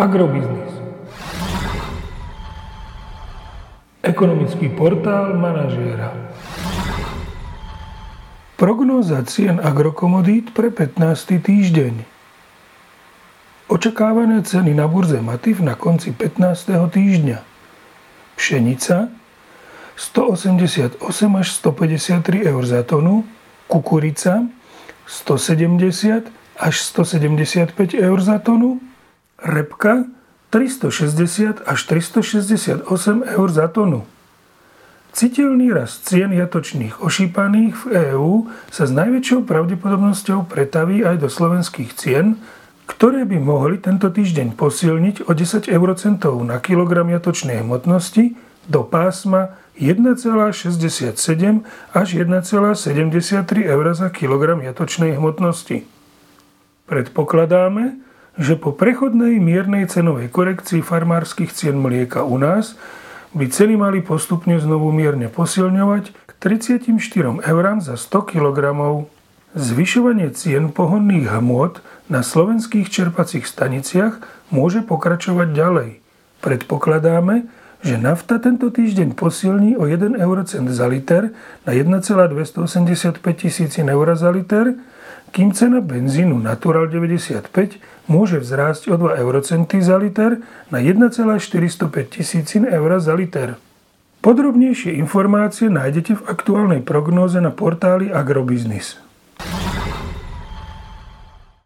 Agrobiznis. Ekonomický portál manažéra. Prognóza cien agrokomodít pre 15. týždeň. Očakávané ceny na burze Matif na konci 15. týždňa. Pšenica 188 až 153 eur za tonu, kukurica 170 až 175 eur za tonu, repka 360 až 368 eur za tonu. Citeľný rast cien jatočných ošípaných v EÚ sa s najväčšou pravdepodobnosťou pretaví aj do slovenských cien, ktoré by mohli tento týždeň posilniť o 10 eurocentov na kilogram jatočnej hmotnosti do pásma 1,67 až 1,73 eur za kilogram jatočnej hmotnosti. Predpokladáme, že po prechodnej miernej cenovej korekcii farmárskych cien mlieka u nás by ceny mali postupne znovu mierne posilňovať k 34 eurám za 100 kg. Zvyšovanie cien pohonných hmôt na slovenských čerpacích staniciach môže pokračovať ďalej. Predpokladáme, že nafta tento týždeň posilní o 1 eurocent za liter na 1,285 tisíc eur za liter, kým cena benzínu Natural 95 môže vzrásť o 2 eurocenty za liter na 1,405 tisícin eur za liter. Podrobnejšie informácie nájdete v aktuálnej prognóze na portáli Agrobiznis.